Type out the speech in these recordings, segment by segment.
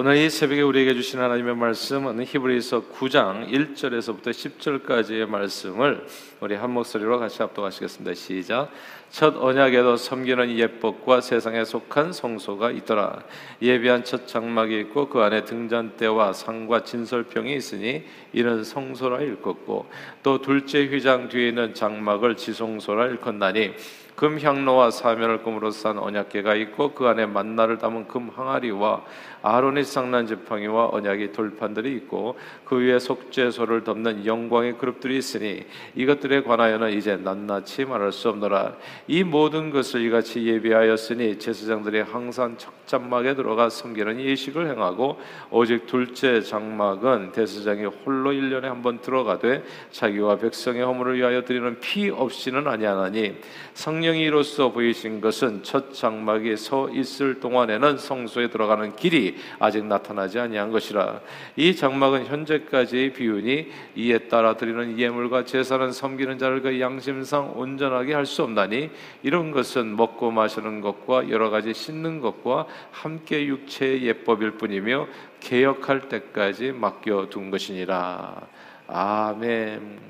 오늘 이 새벽에 우리에게 주신 하나님의 말씀은 히브리서 9장 1절에서부터 10절까지의 말씀을 우리 한 목소리로 같이 합독하시겠습니다. 시작. 첫 언약에도 섬기는 예법과 세상에 속한 성소가 있더라. 예비한 첫 장막이 있고 그 안에 등잔대와 상과 진설병이 있으니 이는 성소라 일컫고 또 둘째 휘장 뒤에 있는 장막을 지성소라 일컫나니 금 향로와 사면을 금으로 싼 언약궤가 있고 그 안에 만나를 담은 금 항아리와 아론이 쌍난 지팡이와 언약의 돌판들이 있고 그 위에 속죄소를 덮는 영광의 그룹들이 있으니 이것들에 관하여는 이제 낱낱이 말할 수 없노라. 이 모든 것을 이같이 예비하였으니 제사장들이 항상 척장막에 들어가 섬기는 예식을 행하고 오직 둘째 장막은 대사장이 홀로 일년에 한 번 들어가되 자기와 백성의 허물을 위하여 드리는 피 없이는 아니하나니 성령 이 이로써 보이신 것은 첫 장막이 서 있을 동안에는 성소에 들어가는 길이 아직 나타나지 아니한 것이라 이 장막은 현재까지의 비유니 이에 따라 드리는 예물과 제사는 섬기는 자를 그 양심상 온전하게 할 수 없나니 이런 것은 먹고 마시는 것과 여러 가지 씻는 것과 함께 육체의 예법일 뿐이며 개혁할 때까지 맡겨 둔 것이니라 아멘.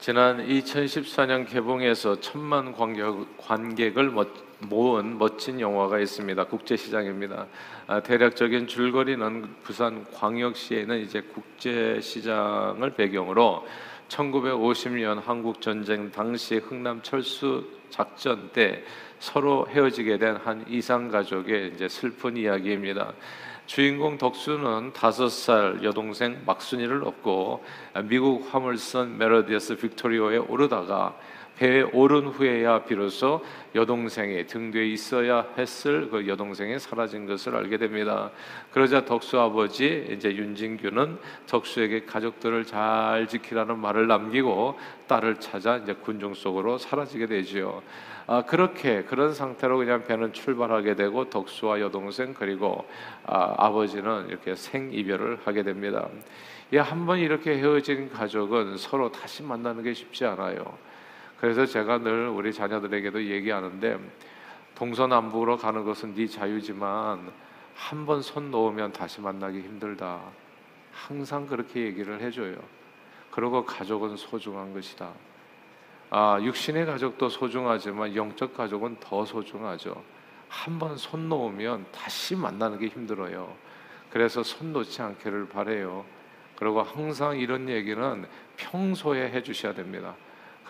지난 2014년 개봉해서 천만 관객, 을 모은 멋진 영화가 있습니다. 국제시장입니다. 아, 대략적인 줄거리는 부산 광역시에 는 이제 국제시장을 배경으로 1950년 한국 전쟁 당시 흥남 철수 작전 때 서로 헤어지게 된 한 이상 가족의 이제 슬픈 이야기입니다. 주인공 덕수는 다섯 살 여동생 막순이를 얻고 미국 화물선 메로디어스 빅토리오에 오르다가 배에 오른 후에야 비로소 여동생이 등 뒤에 있어야 했을 그 여동생이 사라진 것을 알게 됩니다. 그러자 덕수 아버지 이제 윤진규는 덕수에게 가족들을 잘 지키라는 말을 남기고 딸을 찾아 이제 군중 속으로 사라지게 되지요. 아, 그렇게 그런 상태로 그냥 배는 출발하게 되고 덕수와 여동생 그리고 아, 버지는 이렇게 생이별을 하게 됩니다. 한번 이렇게 헤어진 가족은 서로 다시 만나는 게 쉽지 않아요. 그래서 제가 늘 우리 자녀들에게도 얘기하는데 동서남북으로 가는 것은 네 자유지만 한 번 손 놓으면 다시 만나기 힘들다. 항상 그렇게 얘기를 해줘요. 그리고 가족은 소중한 것이다. 아, 육신의 가족도 소중하지만 영적 가족은 더 소중하죠. 한 번 손 놓으면 다시 만나는 게 힘들어요. 그래서 손 놓지 않기를 바래요. 그리고 항상 이런 얘기는 평소에 해 주셔야 됩니다.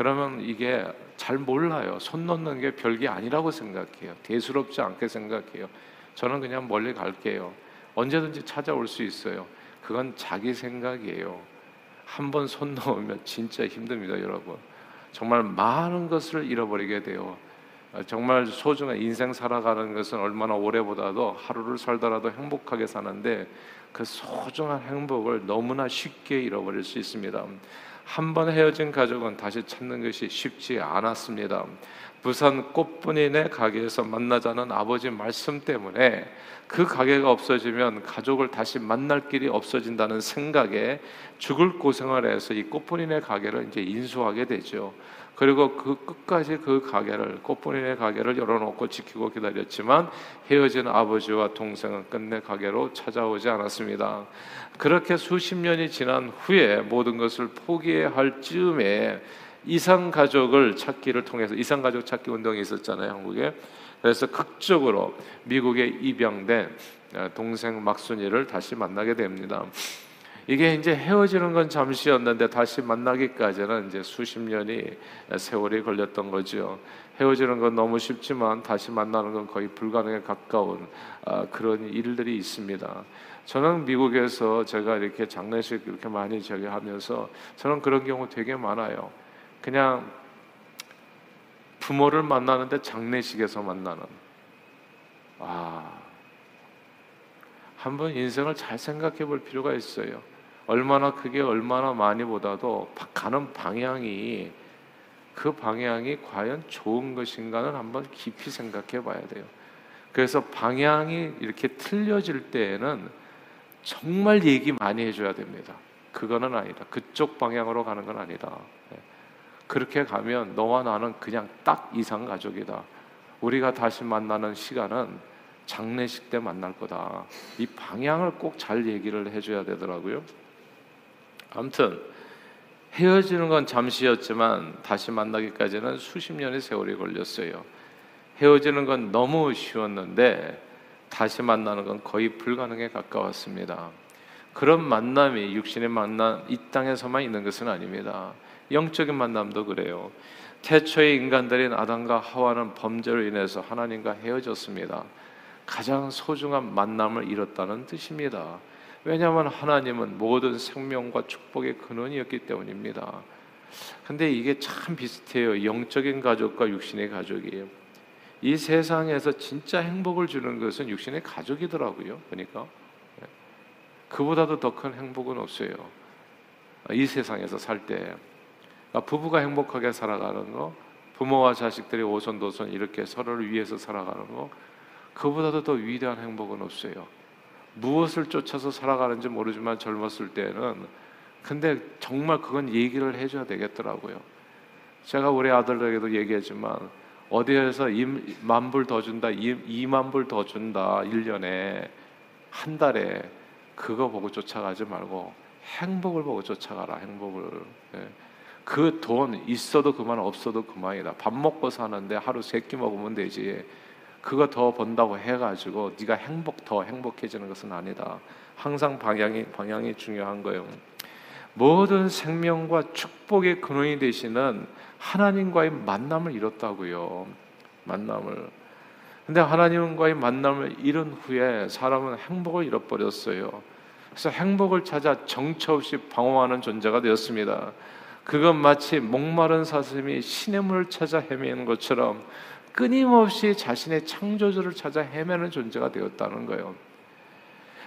그러면 이게 잘 몰라요. 손 놓는 게 별게 아니라고 생각해요. 대수롭지 않게 생각해요. 저는 그냥 멀리 갈게요. 언제든지 찾아올 수 있어요. 그건 자기 생각이에요. 한 번 손 놓으면 진짜 힘듭니다, 여러분. 정말 많은 것을 잃어버리게 돼요. 정말 소중한 인생 살아가는 것은 얼마나 오래보다도 하루를 살더라도 행복하게 사는데 그 소중한 행복을 너무나 쉽게 잃어버릴 수 있습니다. 한 번 헤어진 가족은 다시 찾는 것이 쉽지 않았습니다. 부산 꽃분이네 가게에서 만나자는 아버지 말씀 때문에 그 가게가 없어지면 가족을 다시 만날 길이 없어진다는 생각에 죽을 고생을 해서 이 꽃분이네 가게를 이제 인수하게 되죠. 그리고 그 끝까지 그 가게를 꽃분이네 가게를 열어놓고 지키고 기다렸지만 헤어진 아버지와 동생은 끝내 가게로 찾아오지 않았습니다. 그렇게 수십 년이 지난 후에 모든 것을 포기해야 할 즈음에 이상 가족을 찾기를 통해서 이상 가족 찾기 운동이 있었잖아요 한국에 그래서 극적으로 미국에 입양된 동생 막순이를 다시 만나게 됩니다. 이게 이제 헤어지는 건 잠시였는데 다시 만나기까지는 이제 수십 년이 세월이 걸렸던 거죠. 헤어지는 건 너무 쉽지만 다시 만나는 건 거의 불가능에 가까운 아, 그런 일들이 있습니다. 저는 미국에서 제가 이렇게 장례식 이렇게 많이 저기 하면서 저는 그런 경우 되게 많아요. 그냥 부모를 만나는데 장례식에서 만나는. 아, 한번 인생을 잘 생각해 볼 필요가 있어요. 얼마나 크게 얼마나 많이보다도 가는 방향이 그 방향이 과연 좋은 것인가는 한번 깊이 생각해 봐야 돼요. 그래서 방향이 이렇게 틀려질 때에는 정말 얘기 많이 해줘야 됩니다. 그거는 아니다. 그쪽 방향으로 가는 건 아니다. 네. 그렇게 가면 너와 나는 그냥 딱 이상 가족이다. 우리가 다시 만나는 시간은 장례식 때 만날 거다. 이 방향을 꼭 잘 얘기를 해줘야 되더라고요. 아무튼 헤어지는 건 잠시였지만 다시 만나기까지는 수십 년의 세월이 걸렸어요. 헤어지는 건 너무 쉬웠는데 다시 만나는 건 거의 불가능에 가까웠습니다. 그런 만남이 육신의 만남 이 땅에서만 있는 것은 아닙니다. 영적인 만남도 그래요. 태초의 인간들인 아담과 하와는 범죄로 인해서 하나님과 헤어졌습니다. 가장 소중한 만남을 잃었다는 뜻입니다. 왜냐하면 하나님은 모든 생명과 축복의 근원이었기 때문입니다. 근데 이게 참 비슷해요. 영적인 가족과 육신의 가족이에요. 이 세상에서 진짜 행복을 주는 것은 육신의 가족이더라고요. 그러니까 그보다도 더 큰 행복은 없어요. 이 세상에서 살 때. 그러니까 부부가 행복하게 살아가는 거, 부모와 자식들이 오손도손 이렇게 서로를 위해서 살아가는 거, 그보다도 더 위대한 행복은 없어요. 무엇을 쫓아서 살아가는지 모르지만 젊었을 때는 근데 정말 그건 얘기를 해줘야 되겠더라고요. 제가 우리 아들에게도 얘기했지만 어디에서 만불 더 준다, 2만 불 더 준다, 1년에 한 달에 그거 보고 쫓아가지 말고 행복을 보고 쫓아가라, 행복을. 예. 그돈 있어도 그만 없어도 그만이다. 밥 먹고 사는데 하루 세 끼 먹으면 되지. 그거 더 번다고 해가지고 네가 행복 더 행복해지는 것은 아니다. 항상 방향이 방향이 중요한 거예요. 모든 생명과 축복의 근원이 되시는 하나님과의 만남을 잃었다고요. 만남을. 근데 하나님과의 만남을 잃은 후에 사람은 행복을 잃어버렸어요. 그래서 행복을 찾아 정처 없이 방황하는 존재가 되었습니다. 그건 마치 목마른 사슴이 시냇물을 찾아 헤매는 것처럼 끊임없이 자신의 창조주를 찾아 헤매는 존재가 되었다는 거예요.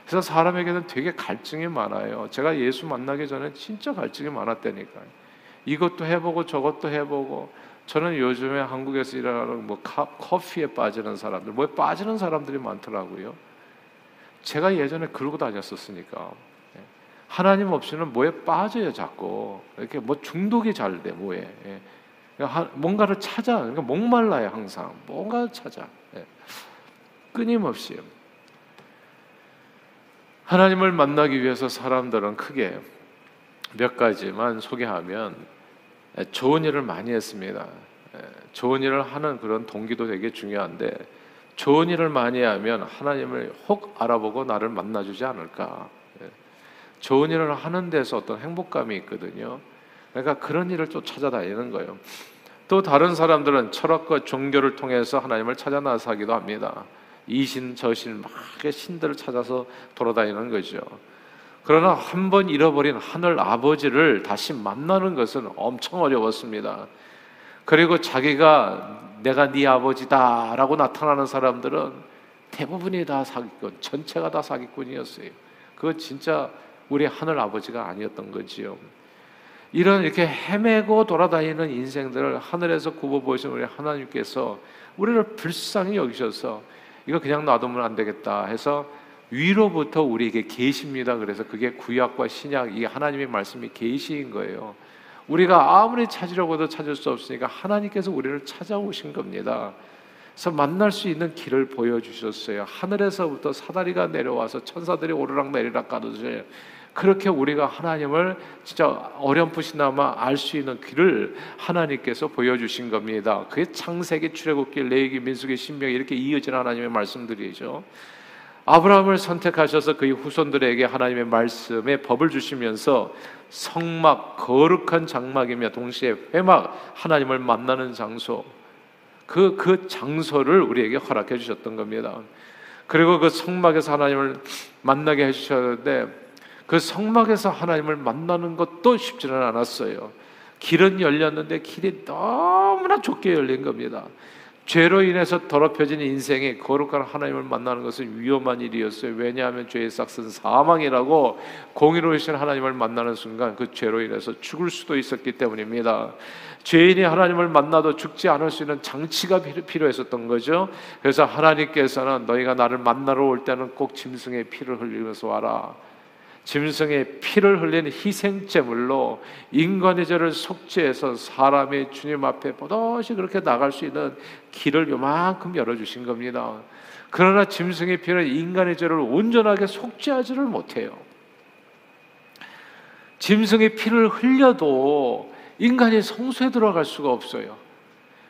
그래서 사람에게는 되게 갈증이 많아요. 제가 예수 만나기 전에 진짜 갈증이 많았다니까요. 이것도 해보고 저것도 해보고 저는 요즘에 한국에서 일하는 뭐 카, 커피에 빠지는 사람들, 뭐에 빠지는 사람들이 많더라고요. 제가 예전에 그러고 다녔었으니까 하나님 없이는 뭐에 빠져요 자꾸 이렇게 뭐 중독이 잘 돼 뭐에 예. 그러니까 뭔가를 찾아 그러니까 목말라요 항상 뭔가를 찾아 예. 끊임없이 하나님을 만나기 위해서 사람들은 크게 몇 가지만 소개하면 예, 좋은 일을 많이 했습니다. 좋은 일을 하는 그런 동기도 되게 중요한데 좋은 일을 많이 하면 하나님을 혹 알아보고 나를 만나주지 않을까. 좋은 일을 하는 데서 어떤 행복감이 있거든요. 그러니까 그런 일을 또 찾아다니는 거예요. 또 다른 사람들은 철학과 종교를 통해서 하나님을 찾아 나서기도 합니다. 이신 저신 막 신들을 찾아서 돌아다니는 거죠. 그러나 한 번 잃어버린 하늘 아버지를 다시 만나는 것은 엄청 어려웠습니다. 그리고 자기가 내가 네 아버지다라고 나타나는 사람들은 대부분이 다 사기꾼, 전체가 다 사기꾼이었어요. 그거 진짜 우리 하늘 아버지가 아니었던 거지요. 이런 이렇게 헤매고 돌아다니는 인생들을 하늘에서 굽어 보신 우리 하나님께서 우리를 불쌍히 여기셔서 이거 그냥 놔두면 안 되겠다 해서 위로부터 우리에게 계십니다. 그래서 그게 구약과 신약 이 하나님의 말씀이 계시인 거예요. 우리가 아무리 찾으려고도 찾을 수 없으니까 하나님께서 우리를 찾아오신 겁니다. 그래서 만날 수 있는 길을 보여주셨어요. 하늘에서부터 사다리가 내려와서 천사들이 오르락 내리락 가듯이 그렇게 우리가 하나님을 진짜 어렴풋이나마 알 수 있는 길을 하나님께서 보여주신 겁니다. 그게 창세기, 출애굽기, 레위기, 민수기, 신명기 이렇게 이어진 하나님의 말씀들이죠. 아브라함을 선택하셔서 그의 후손들에게 하나님의 말씀의 법을 주시면서 성막 거룩한 장막이며 동시에 회막 하나님을 만나는 장소 그, 그 장소를 우리에게 허락해 주셨던 겁니다. 그리고 그 성막에서 하나님을 만나게 해 주셨는데 그 성막에서 하나님을 만나는 것도 쉽지는 않았어요. 길은 열렸는데 길이 너무나 좁게 열린 겁니다. 죄로 인해서 더럽혀진 인생에 거룩한 하나님을 만나는 것은 위험한 일이었어요. 왜냐하면 죄의 싹은 사망이라고 공의로우신 하나님을 만나는 순간 그 죄로 인해서 죽을 수도 있었기 때문입니다. 죄인이 하나님을 만나도 죽지 않을 수 있는 장치가 필요했었던 거죠. 그래서 하나님께서는 너희가 나를 만나러 올 때는 꼭 짐승의 피를 흘리면서 와라. 짐승의 피를 흘린 희생 제물로 인간의 죄를 속죄해서 사람의 주님 앞에 보듯이 그렇게 나갈 수 있는 길을 요만큼 열어 주신 겁니다. 그러나 짐승의 피는 인간의 죄를 온전하게 속죄하지를 못해요. 짐승의 피를 흘려도 인간이 성소에 들어갈 수가 없어요.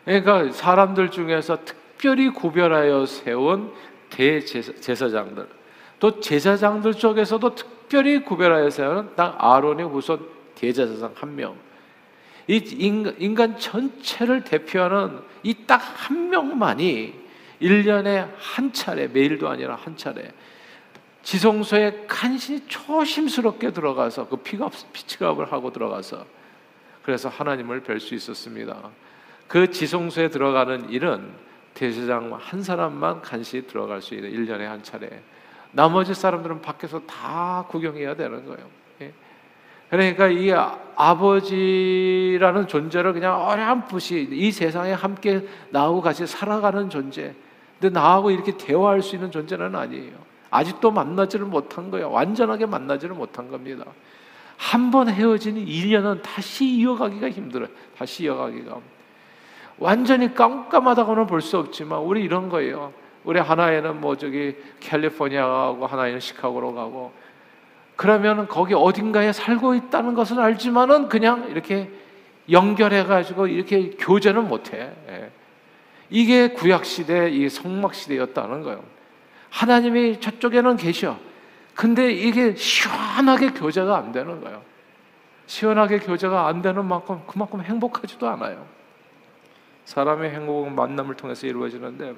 그러니까 사람들 중에서 특별히 구별하여 세운 대제사장들, 또 제사장들 쪽에서도 특 별히 구별하여 세운 딱 아론의 후손 대제사장 한 명. 이 인간 전체를 대표하는 이 딱 한 명만이 1년에 한 차례, 매일도 아니라 한 차례, 지성소에 간신히 조심스럽게 들어가서 그 피가 피치갑을 하고 들어가서 그래서 하나님을 뵐 수 있었습니다. 그 지성소에 들어가는 일은 대제장 한 사람만 간신히 들어갈 수 있는 1년에 한 차례. 나머지 사람들은 밖에서 다 구경해야 되는 거예요. 예. 그러니까 이 아버지라는 존재를 그냥 어렴풋이 이 세상에 함께 나하고 같이 살아가는 존재. 근데 나하고 이렇게 대화할 수 있는 존재는 아니에요. 아직도 만나지를 못한 거예요. 완전하게 만나지를 못한 겁니다. 한 번 헤어진 인연은 다시 이어가기가 힘들어요. 다시 이어가기가. 완전히 깜깜하다고는 볼 수 없지만 우리 이런 거예요. 우리 하나에는 뭐 저기 캘리포니아 가고 하나에는 시카고로 가고 그러면 거기 어딘가에 살고 있다는 것은 알지만은 그냥 이렇게 연결해 가지고 이렇게 교제는 못 해. 예. 이게 구약 시대 이 성막 시대였다는 거예요. 하나님이 저쪽에는 계셔. 근데 이게 시원하게 교제가 안 되는 거예요. 시원하게 교제가 안 되는 만큼 그만큼 행복하지도 않아요. 사람의 행복은 만남을 통해서 이루어지는데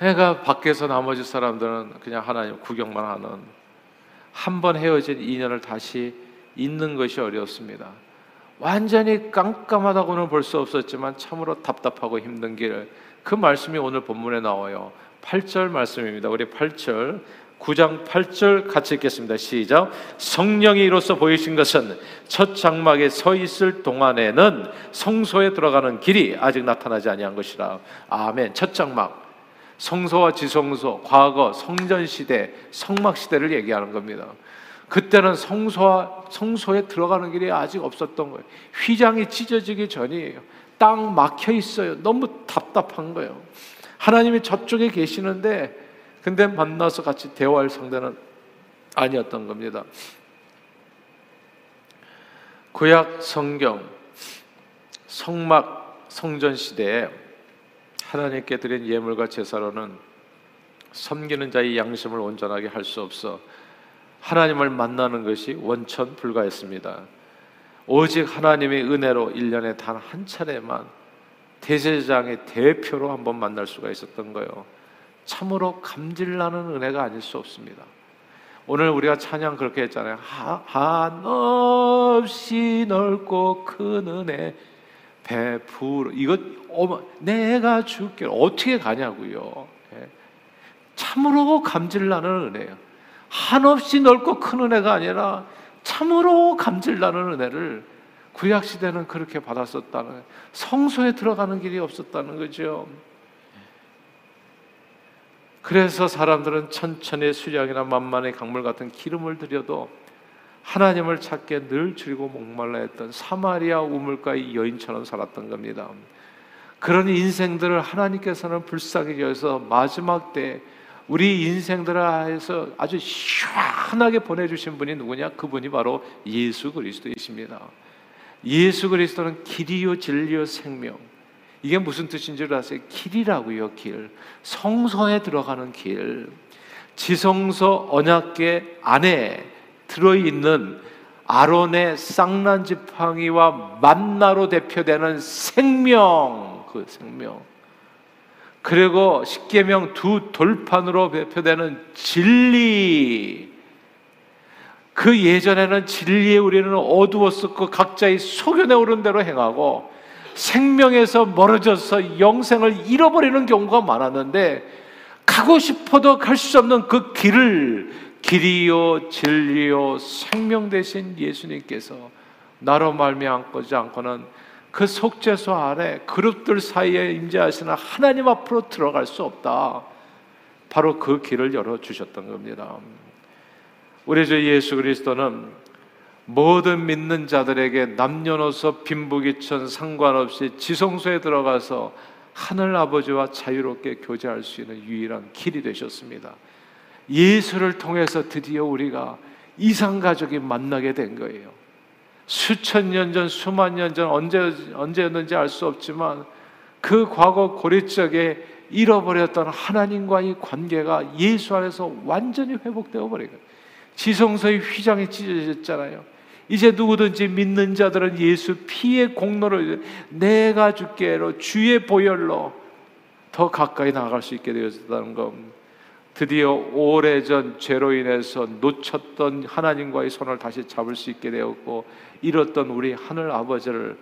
해가 밖에서 나머지 사람들은 그냥 하나님 구경만 하는 한 번 헤어진 인연을 다시 잇는 것이 어렵습니다. 완전히 깜깜하다고는 볼 수 없었지만 참으로 답답하고 힘든 길. 그 말씀이 오늘 본문에 나와요. 8절 말씀입니다. 우리 8절 9장 8절 같이 읽겠습니다. 시작. 성령이 이로써 보이신 것은 첫 장막에 서 있을 동안에는 성소에 들어가는 길이 아직 나타나지 아니한 것이라. 아멘. 첫 장막. 성소와 지성소, 과거 성전 시대, 성막 시대를 얘기하는 겁니다. 그때는 성소와 성소에 들어가는 길이 아직 없었던 거예요. 휘장이 찢어지기 전이에요. 땅 막혀 있어요. 너무 답답한 거예요. 하나님이 저쪽에 계시는데 근데 만나서 같이 대화할 상대는 아니었던 겁니다. 구약 성경 성막 성전 시대에 하나님께 드린 예물과 제사로는 섬기는 자의 양심을 온전하게 할 수 없어 하나님을 만나는 것이 원천 불가했습니다. 오직 하나님의 은혜로 1년에 단 한 차례만 대제장의 대표로 한번 만날 수가 있었던 거예요. 참으로 감질나는 은혜가 아닐 수 없습니다. 오늘 우리가 찬양 그렇게 했잖아요. 한없이 넓고 큰 은혜 베풀 이거 어머 내가 줄게 어떻게 가냐고요. 예. 참으로 감질나는 은혜예요. 한없이 넓고 큰 은혜가 아니라 참으로 감질나는 은혜를 구약 시대는 그렇게 받았었다는 성소에 들어가는 길이 없었다는 거죠. 그래서 사람들은 천천히 수량이나 만만의 강물 같은 기름을 들여도 하나님을 찾게 늘 줄이고 목말라 했던 사마리아 우물가의 여인처럼 살았던 겁니다. 그런 인생들을 하나님께서는 불쌍히 여서 마지막 때 우리 인생들을 해서 아주 시원하게 보내주신 분이 누구냐? 그분이 바로 예수 그리스도이십니다. 예수 그리스도는 길이요 진리요 생명. 이게 무슨 뜻인 줄 아세요? 길이라고요, 길. 성소에 들어가는 길. 지성소 언약계 안에 들어있는 아론의 쌍난 지팡이와 만나로 대표되는 생명, 그 생명. 그리고 십계명 두 돌판으로 대표되는 진리. 그 예전에는 진리에 우리는 어두웠었고 각자의 소견에 오른 대로 행하고 생명에서 멀어져서 영생을 잃어버리는 경우가 많았는데 가고 싶어도 갈 수 없는 그 길을 길이요 진리요 생명 대신 예수님께서 나로 말미암지 않고는 그 속죄소 아래 그룹들 사이에 임재하시는 하나님 앞으로 들어갈 수 없다. 바로 그 길을 열어 주셨던 겁니다. 우리 주 예수 그리스도는 모든 믿는 자들에게 남녀노소 빈부귀천 상관없이 지성소에 들어가서 하늘 아버지와 자유롭게 교제할 수 있는 유일한 길이 되셨습니다. 예수를 통해서 드디어 우리가 이상 가족이 만나게 된 거예요. 수천 년 전, 수만 년 전 언제 언제였는지 알 수 없지만 그 과거 고리 적에 잃어버렸던 하나님과의 관계가 예수 안에서 완전히 회복되어 버린 거예요. 지성소의 휘장이 찢어졌잖아요. 이제 누구든지 믿는 자들은 예수 피의 공로를 내가 주께로 주의 보혈로 더 가까이 나아갈 수 있게 되었다는 것. 드디어 오래전 죄로 인해서 놓쳤던 하나님과의 손을 다시 잡을 수 있게 되었고 잃었던 우리 하늘 아버지를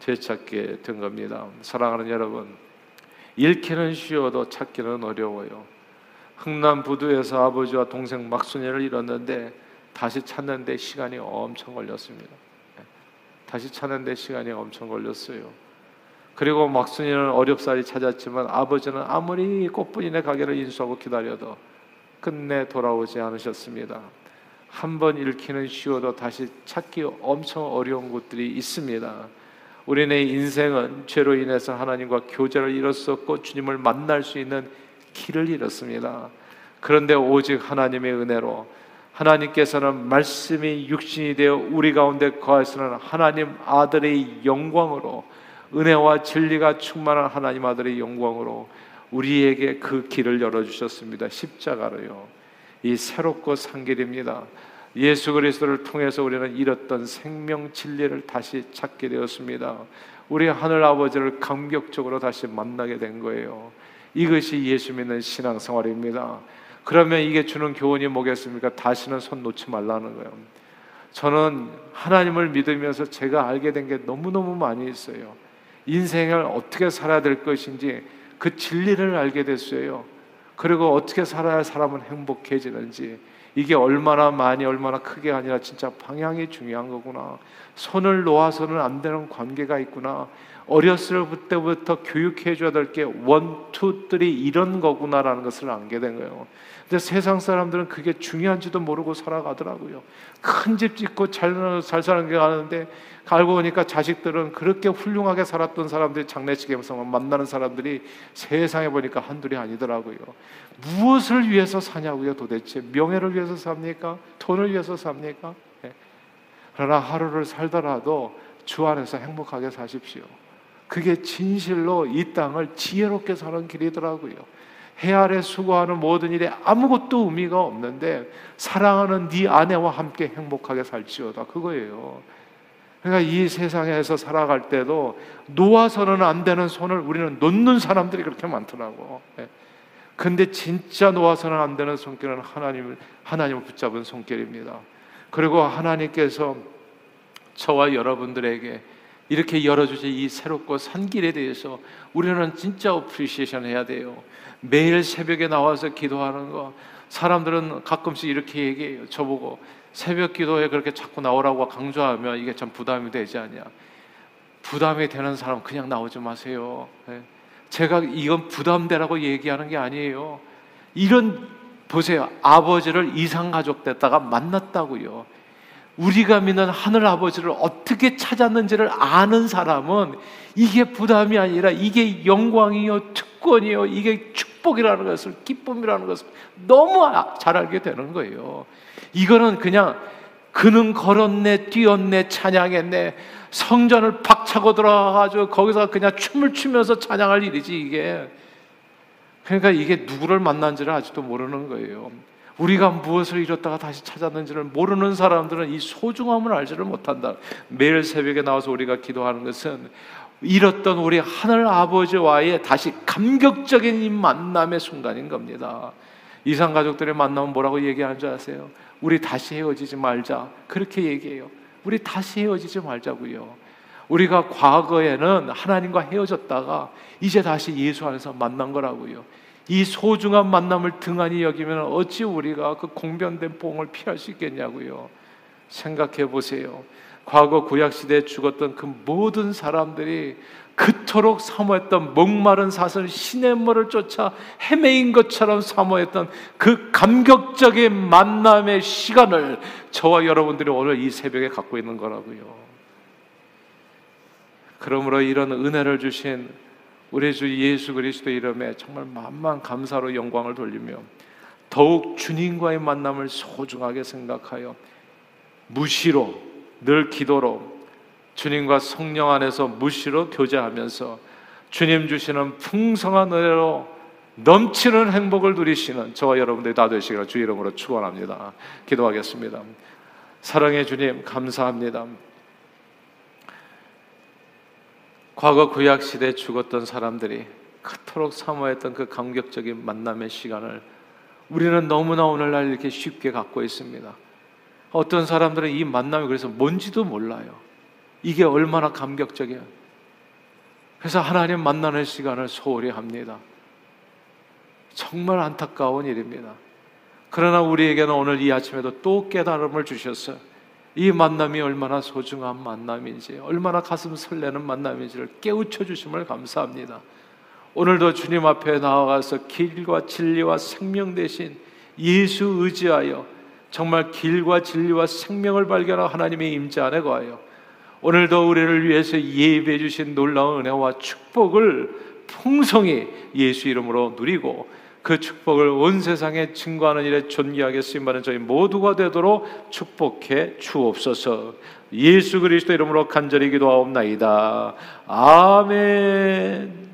되찾게 된 겁니다. 사랑하는 여러분, 잃기는 쉬워도 찾기는 어려워요. 흥남 부두에서 아버지와 동생 막순이를 잃었는데 다시 찾는데 시간이 엄청 걸렸습니다. 예. 다시 찾는데 시간이 엄청 걸렸어요. 그리고 막순이는 어렵사리 찾았지만 아버지는 아무리 꽃분이네 가게를 인수하고 기다려도 끝내 돌아오지 않으셨습니다. 한 번 잃기는 쉬워도 다시 찾기 엄청 어려운 곳들이 있습니다. 우리네 인생은 죄로 인해서 하나님과 교제를 잃었었고 주님을 만날 수 있는 길을 잃었습니다. 그런데 오직 하나님의 은혜로 하나님께서는 말씀이 육신이 되어 우리 가운데 거하시는 하나님 아들의 영광으로 은혜와 진리가 충만한 하나님 아들의 영광으로 우리에게 그 길을 열어 주셨습니다. 십자가로요. 이 새롭고 산 길입니다. 예수 그리스도를 통해서 우리는 잃었던 생명 진리를 다시 찾게 되었습니다. 우리 하늘 아버지를 감격적으로 다시 만나게 된 거예요. 이것이 예수 믿는 신앙생활입니다. 그러면 이게 주는 교훈이 뭐겠습니까? 다시는 손 놓지 말라는 거예요. 저는 하나님을 믿으면서 제가 알게 된 게 너무너무 많이 있어요. 인생을 어떻게 살아야 될 것인지 그 진리를 알게 됐어요. 그리고 어떻게 살아야 사람은 행복해지는지 이게 얼마나 많이 얼마나 크게 아니라 진짜 방향이 중요한 거구나. 손을 놓아서는 안 되는 관계가 있구나. 어렸을 때부터 교육해 줘야 될 게 one, two, three 이런 거구나라는 것을 알게 된 거예요. 근데 세상 사람들은 그게 중요한지도 모르고 살아가더라고요. 큰 집 짓고 잘, 잘 사는 게 가는데 알고 보니까 자식들은 그렇게 훌륭하게 살았던 사람들이 장례식에서 만나는 사람들이 세상에 보니까 한둘이 아니더라고요. 무엇을 위해서 사냐고요 도대체? 명예를 위해서 삽니까? 돈을 위해서 삽니까? 네. 그러나 하루를 살더라도 주 안에서 행복하게 사십시오. 그게 진실로 이 땅을 지혜롭게 사는 길이더라고요. 해 아래 수고하는 모든 일에 아무것도 의미가 없는데 사랑하는 네 아내와 함께 행복하게 살지어다 그거예요. 그러니까 이 세상에서 살아갈 때도 놓아서는 안 되는 손을 우리는 놓는 사람들이 그렇게 많더라고. 예. 근데 진짜 놓아서는 안 되는 손길은 하나님을 하나님을 붙잡은 손길입니다. 그리고 하나님께서 저와 여러분들에게 이렇게 열어주신 이 새롭고 산 길에 대해서 우리는 진짜 appreciation 해야 돼요. 매일 새벽에 나와서 기도하는 거 사람들은 가끔씩 이렇게 얘기해요. 저보고 새벽 기도에 그렇게 자꾸 나오라고 강조하면 이게 참 부담이 되지 않냐. 부담이 되는 사람 그냥 나오지 마세요. 네. 제가 이건 부담되라고 얘기하는 게 아니에요. 이런 보세요. 아버지를 이상 가족 됐다가 만났다고요. 우리가 믿는 하늘 아버지를 어떻게 찾았는지를 아는 사람은 이게 부담이 아니라 이게 영광이요, 특권이요, 이게 축복이라는 것을, 기쁨이라는 것을 너무 아, 잘 알게 되는 거예요. 이거는 그냥 그는 걸었네, 뛰었네, 찬양했네, 성전을 박차고 들어가가지고 거기서 그냥 춤을 추면서 찬양할 일이지, 이게. 그러니까 이게 누구를 만난지를 아직도 모르는 거예요. 우리가 무엇을 잃었다가 다시 찾았는지를 모르는 사람들은 이 소중함을 알지를 못한다. 매일 새벽에 나와서 우리가 기도하는 것은 잃었던 우리 하늘 아버지와의 다시 감격적인 이 만남의 순간인 겁니다. 이상 가족들의 만남은 뭐라고 얘기하는 줄 아세요? 우리 다시 헤어지지 말자. 그렇게 얘기해요. 우리 다시 헤어지지 말자고요. 우리가 과거에는 하나님과 헤어졌다가 이제 다시 예수 안에서 만난 거라고요. 이 소중한 만남을 등한히 여기면 어찌 우리가 그 공변된 봉을 피할 수 있겠냐고요. 생각해 보세요. 과거 구약 시대에 죽었던 그 모든 사람들이 그토록 사모했던 목마른 사슬 시냇물을 쫓아 헤매인 것처럼 사모했던 그 감격적인 만남의 시간을 저와 여러분들이 오늘 이 새벽에 갖고 있는 거라고요. 그러므로 이런 은혜를 주신 우리 주 예수 그리스도 이름에 정말 만만 감사로 영광을 돌리며 더욱 주님과의 만남을 소중하게 생각하여 무시로 늘 기도로 주님과 성령 안에서 무시로 교제하면서 주님 주시는 풍성한 은혜로 넘치는 행복을 누리시는 저와 여러분들이 다 되시기를 주 이름으로 축원합니다. 기도하겠습니다. 사랑의 주님 감사합니다. 과거 구약 시대에 죽었던 사람들이 그토록 사모했던 그 감격적인 만남의 시간을 우리는 너무나 오늘날 이렇게 쉽게 갖고 있습니다. 어떤 사람들은 이 만남이 그래서 뭔지도 몰라요. 이게 얼마나 감격적이야. 그래서 하나님 만나는 시간을 소홀히 합니다. 정말 안타까운 일입니다. 그러나 우리에게는 오늘 이 아침에도 또 깨달음을 주셨어요. 이 만남이 얼마나 소중한 만남인지, 얼마나 가슴 설레는 만남인지를 깨우쳐 주심을 감사합니다. 오늘도 주님 앞에 나아가서 길과 진리와 생명 대신 예수 의지하여 정말 길과 진리와 생명을 발견한 하나님의 임재 안에 거하여 오늘도 우리를 위해서 예배해 주신 놀라운 은혜와 축복을 풍성히 예수 이름으로 누리고 그 축복을 온 세상에 증거하는 일에 존귀하게 쓰임받는 저희 모두가 되도록 축복해 주옵소서. 예수 그리스도 이름으로 간절히 기도하옵나이다. 아멘.